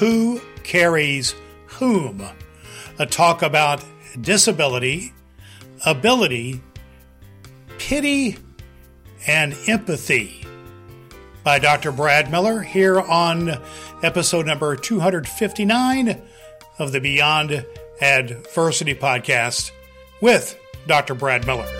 Who Carries Whom? A talk about disability, ability, pity, and empathy by Dr. Brad Miller here on episode number 259 of the Beyond Adversity podcast with Dr. Brad Miller.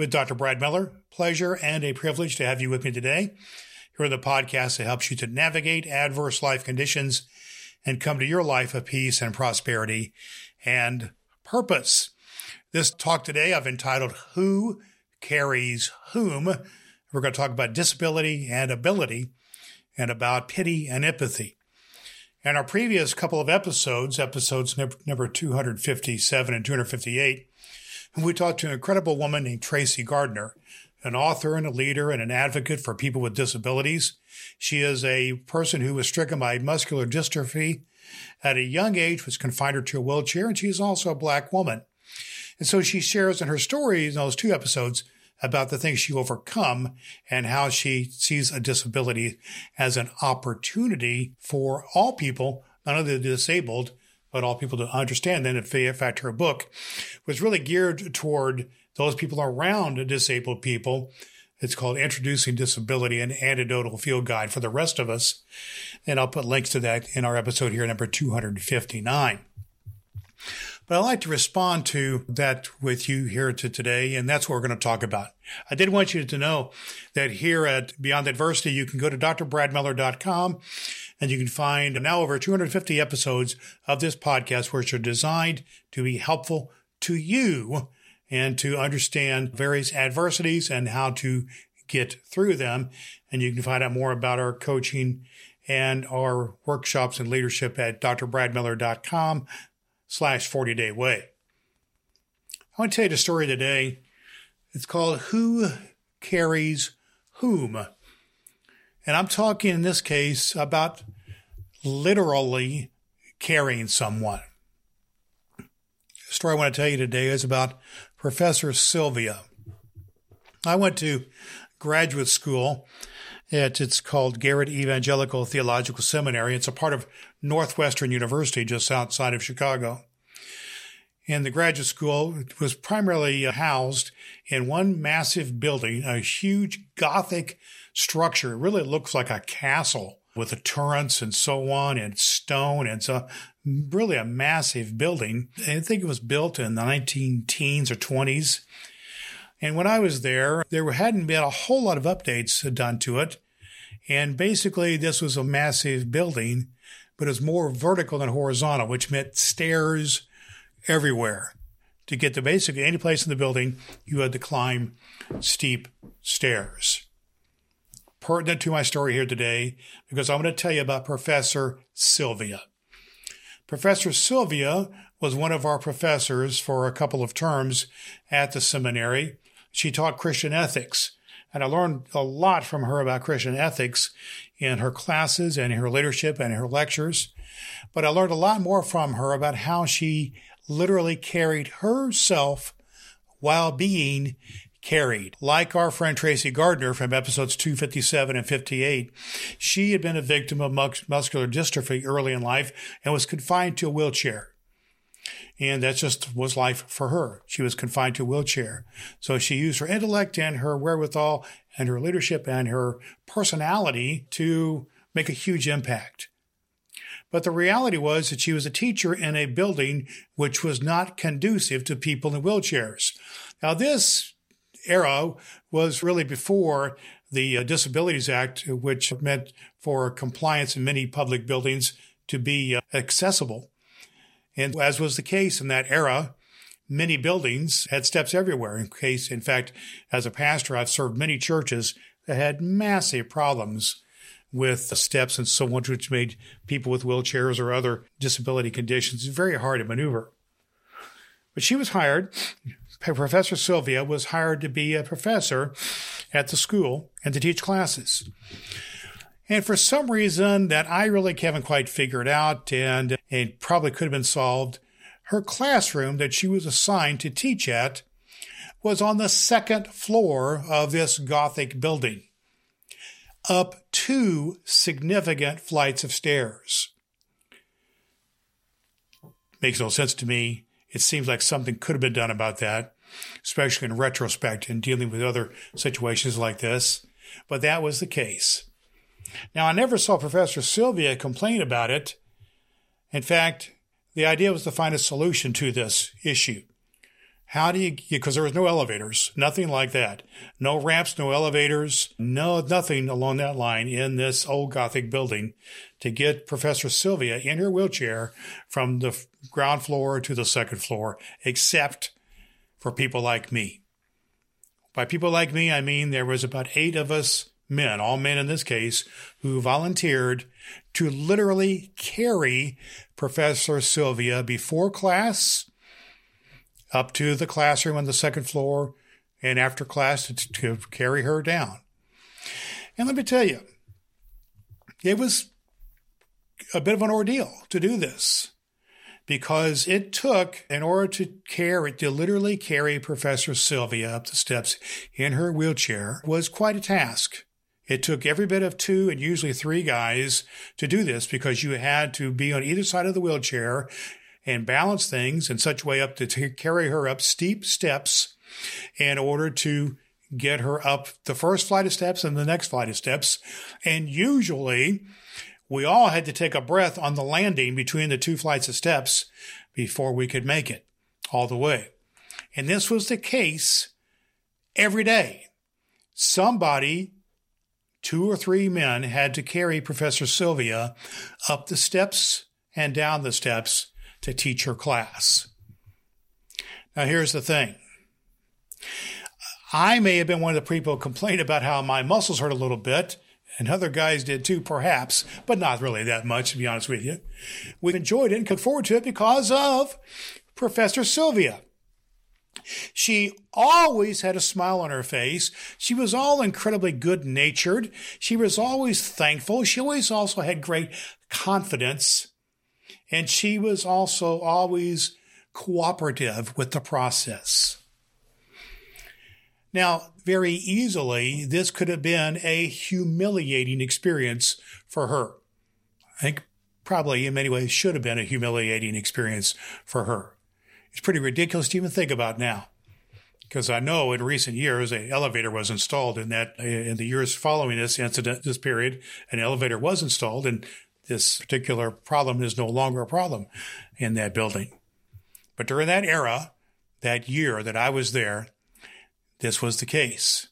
with Dr. Brad Miller. Pleasure and a privilege to have you with me today. Here are the podcast that helps you to navigate adverse life conditions and come to your life of peace and prosperity and purpose. This talk today I've entitled Who Carries Whom? We're going to talk about disability and ability and about pity and empathy. In our previous couple of episodes, episodes number 257 and 258, we talked to an incredible woman named Tracee Gardner, an author and a leader and an advocate for people with disabilities. She is a person who was stricken by muscular dystrophy at a young age, was confined to a wheelchair, and she is also a black woman. And so she shares in her story in those two episodes about the things she overcome and how she sees a disability as an opportunity for all people, not only the disabled, but all people to understand. Then, in fact, her book was really geared toward those people around disabled people. It's called Introducing Disability an Anecdotal Field Guide for the rest of us. And I'll put links to that in our episode here, number 259. But I'd like to respond to that with you here to today, and that's what we're going to talk about. I did want you to know that here at Beyond Adversity, you can go to drbradmiller.com and you can find now over 250 episodes of this podcast, which are designed to be helpful to you and to understand various adversities and how to get through them. And you can find out more about our coaching and our workshops and leadership at drbradmiller.com slash 40 day way. I want to tell you the story today. It's called Who Carries Whom? And I'm talking in this case about literally carrying someone. The story I want to tell you today is about Professor Sylvia. I went to graduate school at, it's called Garrett Evangelical Theological Seminary. It's a part of Northwestern University just outside of Chicago. And the graduate school was primarily uh, housed in one massive building, a huge Gothic structure. It really looks like a castle with the turrets and so on and stone. And so really a massive building. I think it was built in the 19 teens or 20s. And when I was there, there hadn't been a whole lot of updates done to it. And basically, this was a massive building, but it was more vertical than horizontal, which meant stairs everywhere. To get to basically any place in the building, you had to climb steep stairs pertinent to my story here today because I'm going to tell you about Professor Sylvia. Professor Sylvia was one of our professors for a couple of terms at the seminary. She taught Christian ethics, and I learned a lot from her about Christian ethics in her classes and her leadership and her lectures. But I learned a lot more from her about how she literally carried herself while being carried. Like our friend Tracee Gardner from episodes 257 and 58, she had been a victim of muscular dystrophy early in life and was confined to a wheelchair. And that just was life for her. She was confined to a wheelchair. So she used her intellect and her wherewithal and her leadership and her personality to make a huge impact. But the reality was that she was a teacher in a building which was not conducive to people in wheelchairs. Now, this era was really before the uh, Disabilities Act, which meant for compliance in many public buildings to be uh, accessible. And as was the case in that era, many buildings had steps everywhere. In case, in fact, as a pastor, I've served many churches that had massive problems with steps and so on, which made people with wheelchairs or other disability conditions very hard to maneuver. But she was hired. Professor Sylvia was hired to be a professor at the school and to teach classes. And for some reason that I really haven't quite figured out and it probably could have been solved, her classroom that she was assigned to teach at was on the second floor of this Gothic building, up two significant flights of stairs. Makes no sense to me. It seems like something could have been done about that, especially in retrospect in dealing with other situations like this. But that was the case. Now, I never saw Professor Sylvia complain about it. In fact, the idea was to find a solution to this issue. How do you, because there was no elevators, nothing like that. No ramps, no elevators, no, nothing along that line in this old Gothic building to get Professor Sylvia in her wheelchair from the ground floor to the second floor, except for people like me. By people like me, I mean there was about eight of us men, all men in this case, who volunteered to literally carry Professor Sylvia before class up to the classroom on the second floor and after class to, to carry her down. And let me tell you, it was a bit of an ordeal to do this because it took, in order to carry, to literally carry Professor Sylvia up the steps in her wheelchair was quite a task. It took every bit of two and usually three guys to do this because you had to be on either side of the wheelchair and balance things in such a way up to t- carry her up steep steps in order to get her up the first flight of steps and the next flight of steps. And usually we all had to take a breath on the landing between the two flights of steps before we could make it all the way. And this was the case every day. Somebody, two or three men, had to carry Professor Sylvia up the steps and down the steps to teach her class. Now, here's the thing. I may have been one of the people who complained about how my muscles hurt a little bit, and other guys did too, perhaps, but not really that much, to be honest with you. We enjoyed it and look forward to it because of Professor Sylvia. She always had a smile on her face. She was all incredibly good natured. She was always thankful. She always also had great confidence. And she was also always cooperative with the process. Now, very easily, this could have been a humiliating experience for her. I think probably in many ways should have been a humiliating experience for her. It's pretty ridiculous to even think about now. Because I know in recent years, an elevator was installed in that, in the years following this incident, this period, an elevator was installed and this particular problem is no longer a problem in that building. But during that era, that year that I was there, this was the case.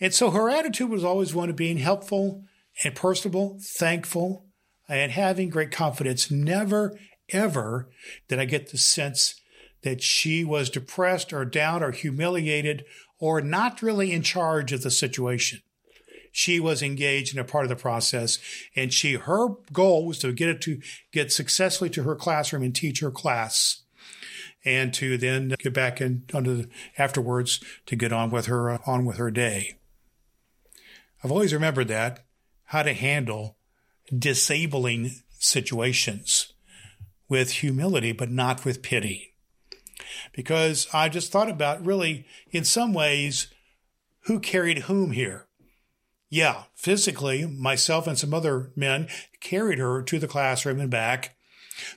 And so her attitude was always one of being helpful and personable, thankful, and having great confidence. Never, ever did I get the sense that she was depressed or down or humiliated or not really in charge of the situation she was engaged in a part of the process. And she her goal was to get it to get successfully to her classroom and teach her class. And to then get back in under the, afterwards to get on with her uh, on with her day. I've always remembered that how to handle disabling situations with humility but not with pity. Because i just thought about really in some ways who carried whom here yeah, physically, myself and some other men carried her to the classroom and back.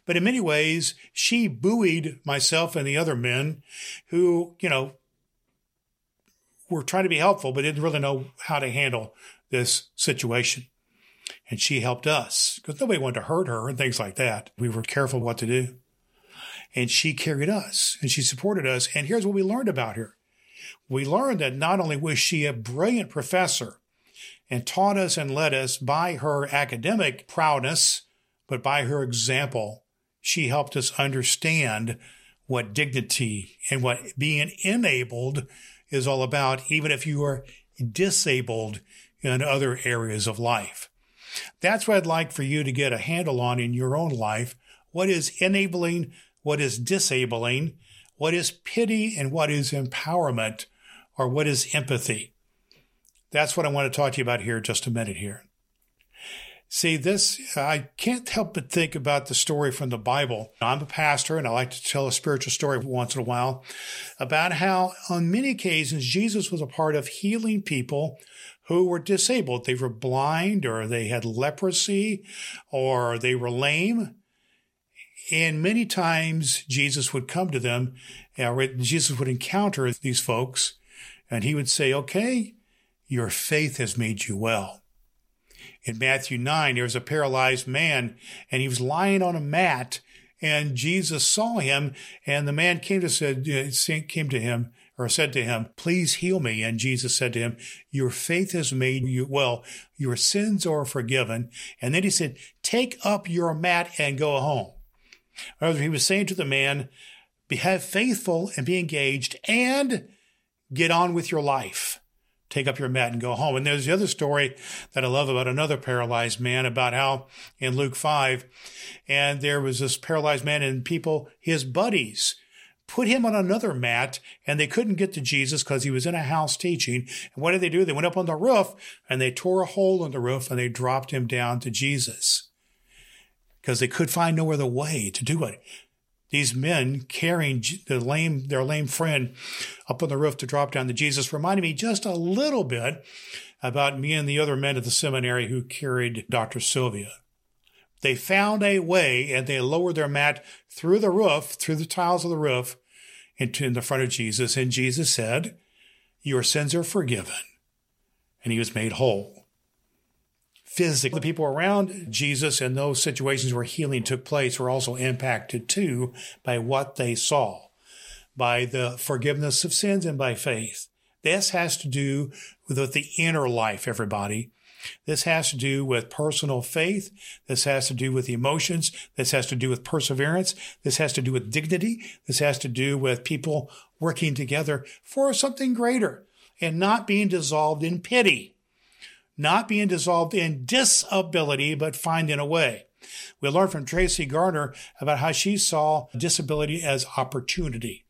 But in many ways, she buoyed myself and the other men who, you know, were trying to be helpful, but didn't really know how to handle this situation. And she helped us because nobody wanted to hurt her and things like that. We were careful what to do. And she carried us and she supported us. And here's what we learned about her. We learned that not only was she a brilliant professor, and taught us and led us by her academic prowess, but by her example. She helped us understand what dignity and what being enabled is all about. Even if you are disabled, in other areas of life. That's what I'd like for you to get a handle on in your own life. What is enabling? What is disabling? What is pity and what is empowerment or what is empathy? That's what I want to talk to you about here just a minute here. See, this, I can't help but think about the story from the Bible. I'm a pastor and I like to tell a spiritual story once in a while about how on many occasions Jesus was a part of healing people who were disabled. They were blind or they had leprosy or they were lame. And many times Jesus would come to them, uh, or Jesus would encounter these folks and he would say, okay, your faith has made you well. In Matthew 9, there was a paralyzed man and he was lying on a mat and Jesus saw him and the man came to uh, said, came to him or said to him, Please heal me. And Jesus said to him, Your faith has made you well. Your sins are forgiven. And then he said, Take up your mat and go home. He was saying to the man, Be faithful and be engaged and get on with your life. Take up your mat and go home. And there's the other story that I love about another paralyzed man about how in Luke 5, and there was this paralyzed man and people, his buddies, put him on another mat and they couldn't get to Jesus because he was in a house teaching. And what did they do? They went up on the roof and they tore a hole in the roof and they dropped him down to Jesus because they could find no other way to do it. These men carrying the lame, their lame friend up on the roof to drop down to Jesus reminded me just a little bit about me and the other men at the seminary who carried Dr. Sylvia. They found a way and they lowered their mat through the roof, through the tiles of the roof, into in the front of Jesus. And Jesus said, Your sins are forgiven. And he was made whole. Physically, the people around Jesus in those situations where healing took place were also impacted too by what they saw, by the forgiveness of sins and by faith. This has to do with the inner life, everybody. This has to do with personal faith. This has to do with emotions. This has to do with perseverance. This has to do with dignity. This has to do with people working together for something greater and not being dissolved in pity, not being dissolved in disability, but finding a way. We learned from Tracee Garner about how she saw disability as opportunity.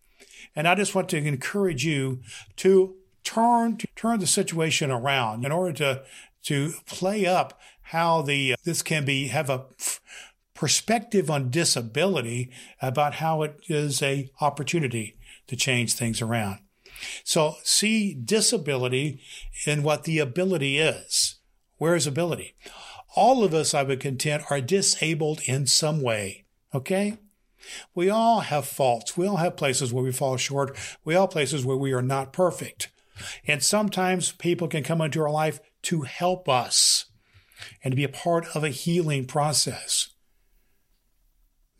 And I just want to encourage you to turn to turn the situation around in order to to play up how the this can be have a perspective on disability about how it is a opportunity to change things around. So see disability in what the ability is. Where is ability? All of us, I would contend, are disabled in some way. Okay? We all have faults. We all have places where we fall short. We all places where we are not perfect. And sometimes people can come into our life to help us and to be a part of a healing process.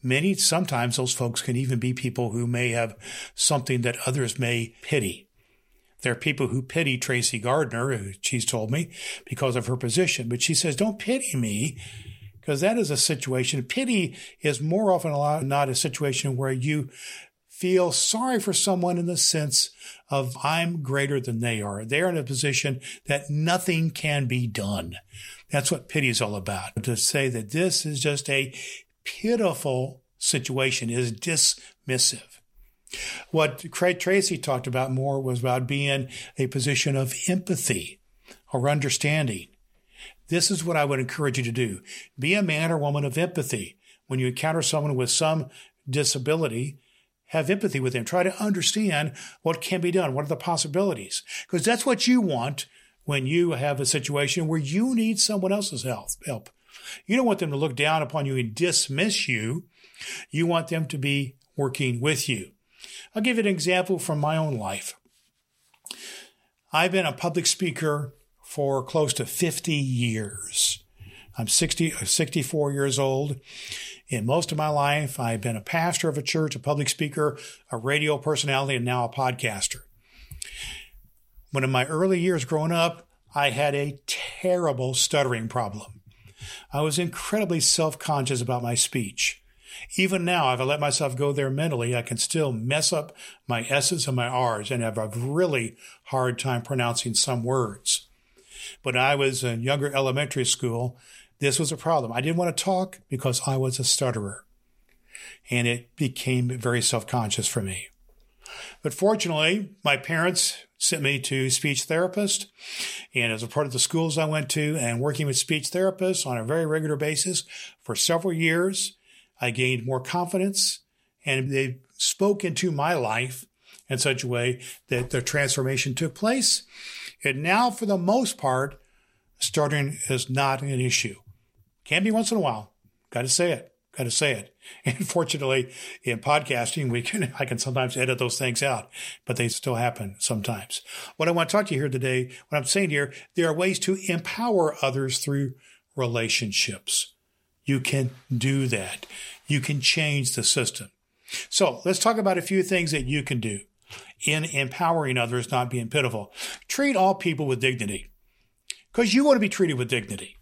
Many, sometimes those folks can even be people who may have something that others may pity. There are people who pity Tracee Gardner, she's told me, because of her position. But she says, don't pity me, because that is a situation. Pity is more often not a situation where you feel sorry for someone in the sense of I'm greater than they are. They're in a position that nothing can be done. That's what pity is all about. To say that this is just a pitiful situation is dismissive. What Craig Tracee talked about more was about being a position of empathy or understanding. This is what I would encourage you to do. Be a man or woman of empathy. When you encounter someone with some disability, have empathy with them. Try to understand what can be done. What are the possibilities? Because that's what you want when you have a situation where you need someone else's help. You don't want them to look down upon you and dismiss you. You want them to be working with you. I'll give you an example from my own life. I've been a public speaker for close to 50 years. I'm 60, 64 years old, in most of my life, I've been a pastor of a church, a public speaker, a radio personality, and now a podcaster. When in my early years growing up, I had a terrible stuttering problem. I was incredibly self conscious about my speech. Even now, if I let myself go there mentally, I can still mess up my S's and my R's and have a really hard time pronouncing some words. But I was in younger elementary school. This was a problem. I didn't want to talk because I was a stutterer. And it became very self conscious for me. But fortunately, my parents sent me to speech therapist. And as a part of the schools I went to and working with speech therapists on a very regular basis for several years, I gained more confidence and they spoke into my life in such a way that the transformation took place. And now, for the most part, stuttering is not an issue. Can be once in a while. Got to say it. Got to say it. And fortunately, in podcasting, we can I can sometimes edit those things out, but they still happen sometimes. What I want to talk to you here today, what I'm saying here, there are ways to empower others through relationships. You can do that. You can change the system. So let's talk about a few things that you can do in empowering others, not being pitiful. Treat all people with dignity because you want to be treated with dignity,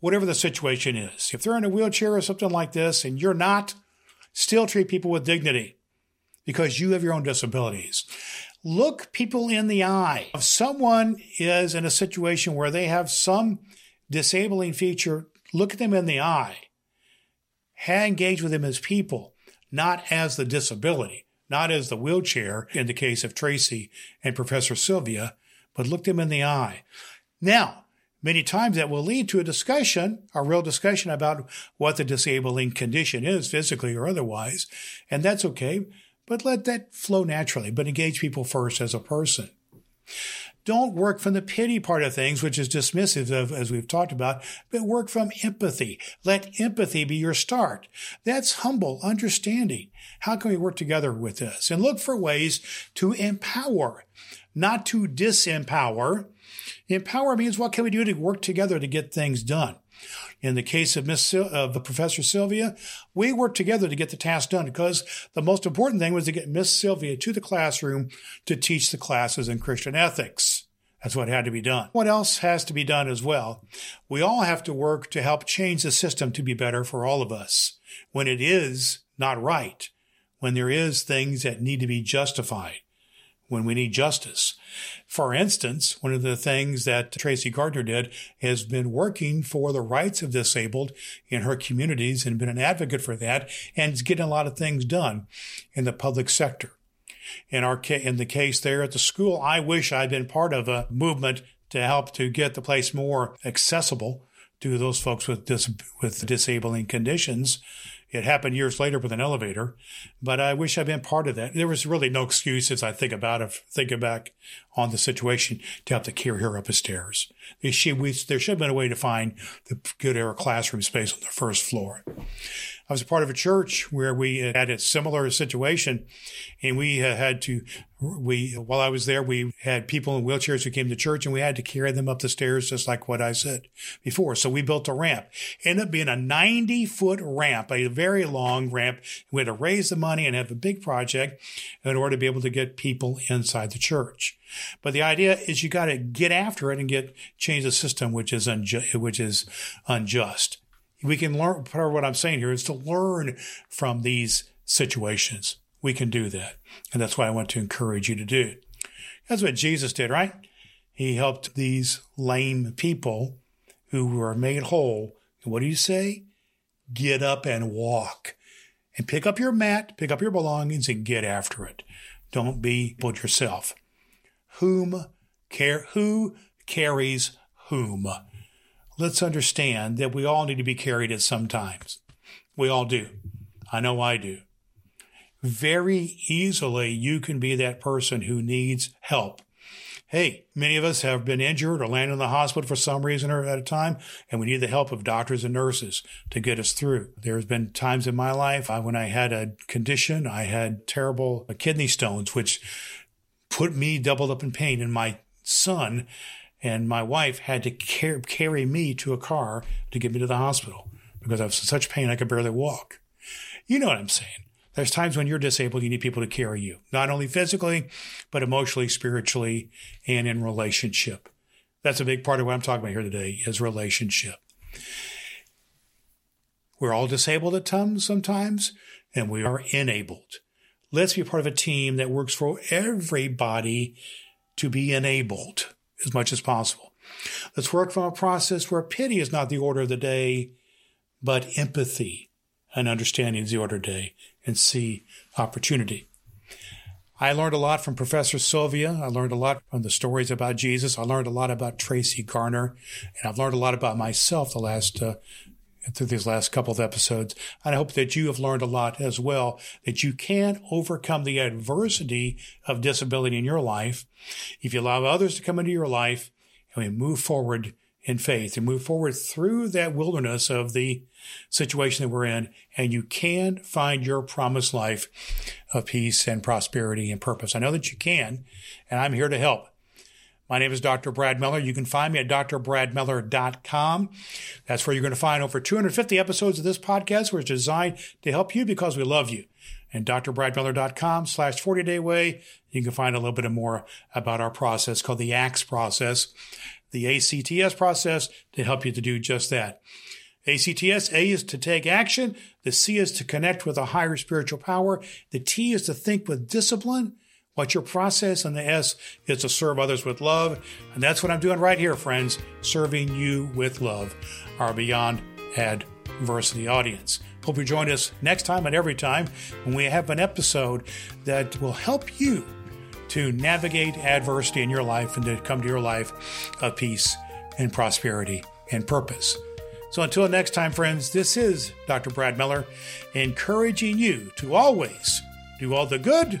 whatever the situation is. If they're in a wheelchair or something like this and you're not, still treat people with dignity because you have your own disabilities. Look people in the eye. If someone is in a situation where they have some disabling feature, look at them in the eye. Engage with them as people, not as the disability not as the wheelchair in the case of Tracee and Professor Sylvia, but look them in the eye. Now, many times that will lead to a discussion, a real discussion about what the disabling condition is, physically or otherwise, and that's okay, but let that flow naturally, but engage people first as a person. Don't work from the pity part of things, which is dismissive of, as we've talked about, but work from empathy. Let empathy be your start. That's humble understanding. How can we work together with this? And look for ways to empower, not to disempower. Empower means what can we do to work together to get things done? In the case of Miss Sil- of Professor Sylvia, we worked together to get the task done because the most important thing was to get Miss Sylvia to the classroom to teach the classes in Christian ethics. That's what had to be done. What else has to be done as well? We all have to work to help change the system to be better for all of us. When it is not right, when there is things that need to be justified, when we need justice. For instance, one of the things that Tracee Gardner did has been working for the rights of disabled in her communities and been an advocate for that and is getting a lot of things done in the public sector in our in the case there at the school, I wish I'd been part of a movement to help to get the place more accessible to those folks with dis, with disabling conditions. It happened years later with an elevator, but I wish I'd been part of that. There was really no excuse as I think about it, thinking back on the situation to have to carry her up the stairs. She, we, there should have been a way to find the good air classroom space on the first floor. I was a part of a church where we had a similar situation and we uh, had to, we, while I was there, we had people in wheelchairs who came to church and we had to carry them up the stairs, just like what I said before. So we built a ramp. Ended up being a 90 foot ramp, a very long ramp. We had to raise the money and have a big project in order to be able to get people inside the church. But the idea is you got to get after it and get change the system, which is unjust, which is unjust we can learn part of what I'm saying here is to learn from these situations. We can do that. And that's why I want to encourage you to do. That's what Jesus did, right? He helped these lame people who were made whole. And what do you say? Get up and walk and pick up your mat, pick up your belongings and get after it. Don't be but yourself. Whom care, who carries whom? Let's understand that we all need to be carried at some times. We all do. I know I do. Very easily, you can be that person who needs help. Hey, many of us have been injured or landed in the hospital for some reason or at a time, and we need the help of doctors and nurses to get us through. There's been times in my life when I had a condition, I had terrible kidney stones, which put me doubled up in pain, and my son and my wife had to car- carry me to a car to get me to the hospital because I was in such pain I could barely walk. You know what I'm saying. There's times when you're disabled, you need people to carry you, not only physically, but emotionally, spiritually, and in relationship. That's a big part of what I'm talking about here today is relationship. We're all disabled at times sometimes, and we are enabled. Let's be part of a team that works for everybody to be enabled as much as possible. Let's work from a process where pity is not the order of the day, but empathy and understanding is the order of the day and see opportunity. I learned a lot from Professor Sylvia. I learned a lot from the stories about Jesus. I learned a lot about Tracee Garner, and I've learned a lot about myself the last uh, through these last couple of episodes. And I hope that you have learned a lot as well, that you can overcome the adversity of disability in your life if you allow others to come into your life and we move forward in faith and move forward through that wilderness of the situation that we're in. And you can find your promised life of peace and prosperity and purpose. I know that you can, and I'm here to help. My name is Dr. Brad Miller. You can find me at drbradmiller.com. That's where you're going to find over 250 episodes of this podcast, which is designed to help you because we love you. And drbradmiller.com slash 40 day way, you can find a little bit more about our process called the ACTS process, the ACTS process to help you to do just that. ACTS, A is to take action. The C is to connect with a higher spiritual power. The T is to think with discipline. What's your process? And the S is to serve others with love. And that's what I'm doing right here, friends, serving you with love, our Beyond Adversity audience. Hope you join us next time and every time when we have an episode that will help you to navigate adversity in your life and to come to your life of peace and prosperity and purpose. So until next time, friends, this is Dr. Brad Miller encouraging you to always do all the good